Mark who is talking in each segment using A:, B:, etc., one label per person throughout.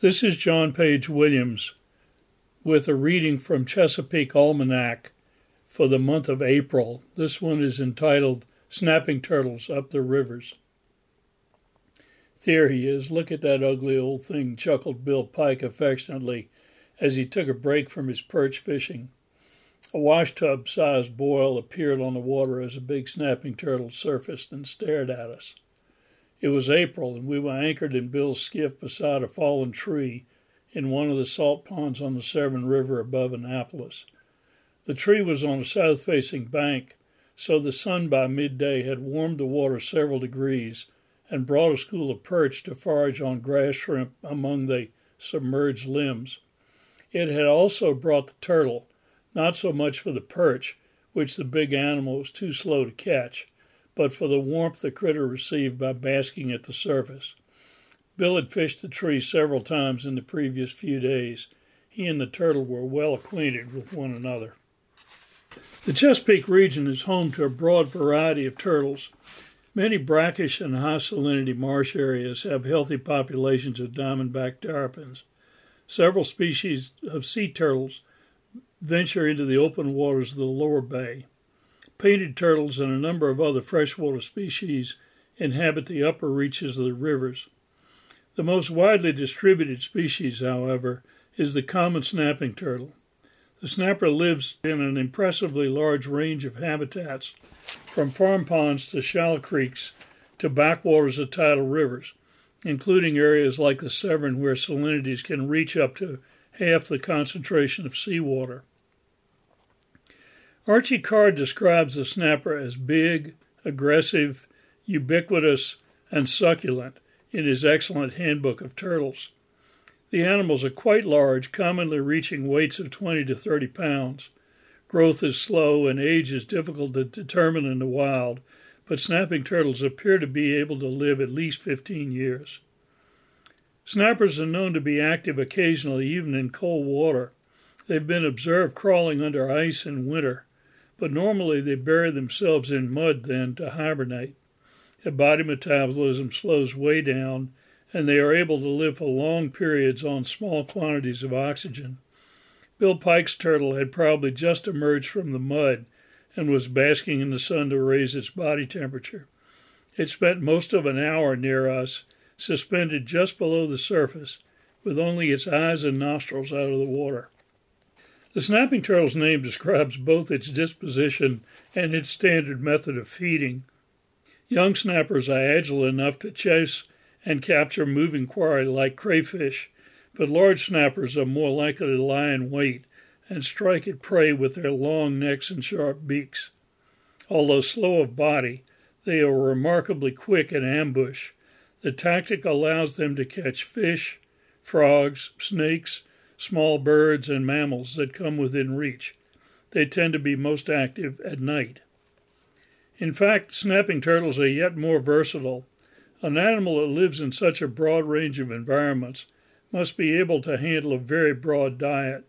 A: This is John Page Williams with a reading from Chesapeake Almanac for the month of April. This one is entitled Snapping Turtles Up the Rivers. There he is. Look at that ugly old thing, chuckled Bill Pike affectionately as he took a break from his perch fishing. A washtub sized boil appeared on the water as a big snapping turtle surfaced and stared at us. It was April, and we were anchored in Bill's skiff beside a fallen tree in one of the salt ponds on the Severn River above Annapolis. The tree was on a south facing bank, so the sun by midday had warmed the water several degrees and brought a school of perch to forage on grass shrimp among the submerged limbs. It had also brought the turtle, not so much for the perch, which the big animal was too slow to catch, but for the warmth the critter received by basking at the surface. Bill had fished the tree several times in the previous few days. He and the turtle were well acquainted with one another. The Chesapeake region is home to a broad variety of turtles. Many brackish and high salinity marsh areas have healthy populations of diamondback terrapins. Several species of sea turtles venture into the open waters of the lower bay. Painted turtles and a number of other freshwater species inhabit the upper reaches of the rivers. The most widely distributed species, however, is the common snapping turtle. The snapper lives in an impressively large range of habitats, from farm ponds to shallow creeks to backwaters of tidal rivers, including areas like the Severn where salinities can reach up to half the concentration of seawater. Archie Carr describes the snapper as big, aggressive, ubiquitous, and succulent in his excellent Handbook of Turtles. The animals are quite large, commonly reaching weights of 20 to 30 pounds. Growth is slow and age is difficult to determine in the wild, but snapping turtles appear to be able to live at least 15 years. Snappers are known to be active occasionally, even in cold water. They've been observed crawling under ice in winter but normally they bury themselves in mud then to hibernate. Their body metabolism slows way down, and they are able to live for long periods on small quantities of oxygen. Bill Pike's turtle had probably just emerged from the mud and was basking in the sun to raise its body temperature. It spent most of an hour near us, suspended just below the surface, with only its eyes and nostrils out of the water. The snapping turtle's name describes both its disposition and its standard method of feeding. Young snappers are agile enough to chase and capture moving quarry like crayfish, but large snappers are more likely to lie in wait and strike at prey with their long necks and sharp beaks. Although slow of body, they are remarkably quick in ambush. The tactic allows them to catch fish, frogs, snakes, small birds, and mammals that come within reach. They tend to be most active at night. In fact, snapping turtles are yet more versatile. An animal that lives in such a broad range of environments must be able to handle a very broad diet.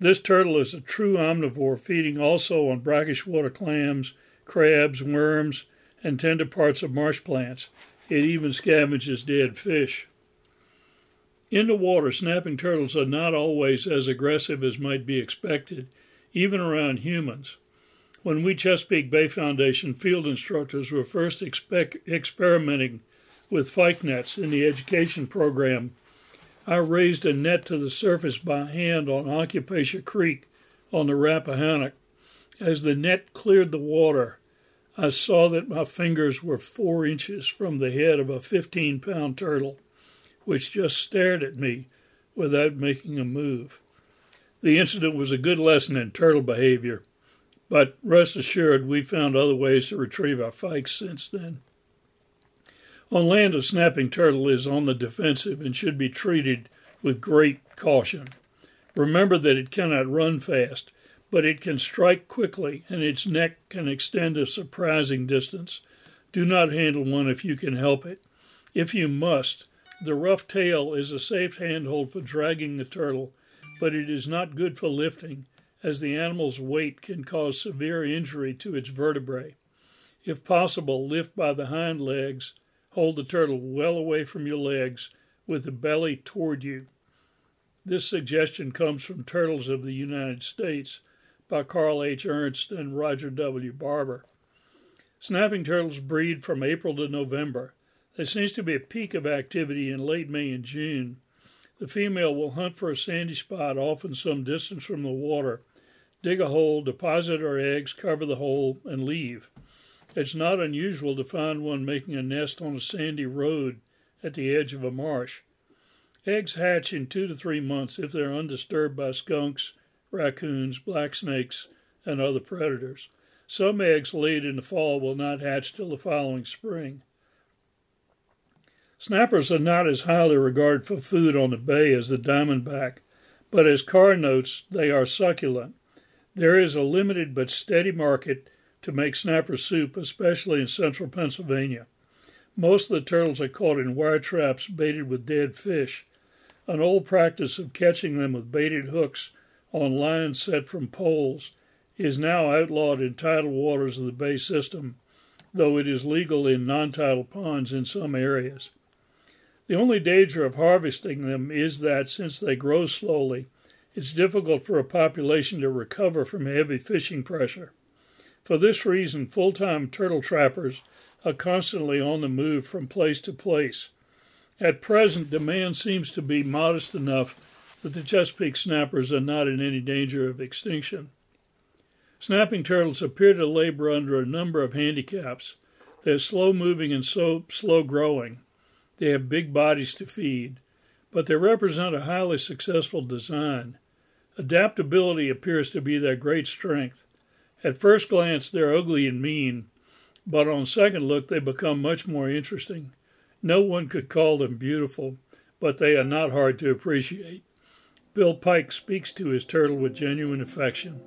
A: This turtle is a true omnivore, feeding also on brackish water clams, crabs, worms, and tender parts of marsh plants. It even scavenges dead fish. In the water, snapping turtles are not always as aggressive as might be expected, even around humans. When we Chesapeake Bay Foundation field instructors were first experimenting with fyke nets in the education program, I raised a net to the surface by hand on Occupacia Creek on the Rappahannock. As the net cleared the water, I saw that my fingers were four inches from the head of a 15 pound turtle which just stared at me without making a move. The incident was a good lesson in turtle behavior, but rest assured we found other ways to retrieve our fykes since then. On land, a snapping turtle is on the defensive and should be treated with great caution. Remember that it cannot run fast, but it can strike quickly and its neck can extend a surprising distance. Do not handle one if you can help it. If you must, the rough tail is a safe handhold for dragging the turtle, but it is not good for lifting, as the animal's weight can cause severe injury to its vertebrae. If possible, lift by the hind legs, hold the turtle well away from your legs, with the belly toward you. This suggestion comes from Turtles of the United States by Carl H. Ernst and Roger W. Barbour. Snapping turtles breed from April to November. There seems to be a peak of activity in late May and June. The female will hunt for a sandy spot, often some distance from the water, dig a hole, deposit her eggs, cover the hole, and leave. It's not unusual to find one making a nest on a sandy road at the edge of a marsh. Eggs hatch in two to three months if they're undisturbed by skunks, raccoons, black snakes, and other predators. Some eggs laid in the fall will not hatch till the following spring. Snappers are not as highly regarded for food on the bay as the diamondback, but as Carr notes, they are succulent. There is a limited but steady market to make snapper soup, especially in central Pennsylvania. Most of the turtles are caught in wire traps baited with dead fish. An old practice of catching them with baited hooks on lines set from poles is now outlawed in tidal waters of the bay system, though it is legal in non tidal ponds in some areas. The only danger of harvesting them is that since they grow slowly, it's difficult for a population to recover from heavy fishing pressure. For this reason, full time turtle trappers are constantly on the move from place to place. At present, demand seems to be modest enough that the Chesapeake snappers are not in any danger of extinction. Snapping turtles appear to labor under a number of handicaps. They're slow moving and so slow growing. They have big bodies to feed, but they represent a highly successful design. Adaptability appears to be their great strength. At first glance, they're ugly and mean, but on second look, they become much more interesting. No one could call them beautiful, but they are not hard to appreciate. Bill Pike speaks to his turtle with genuine affection.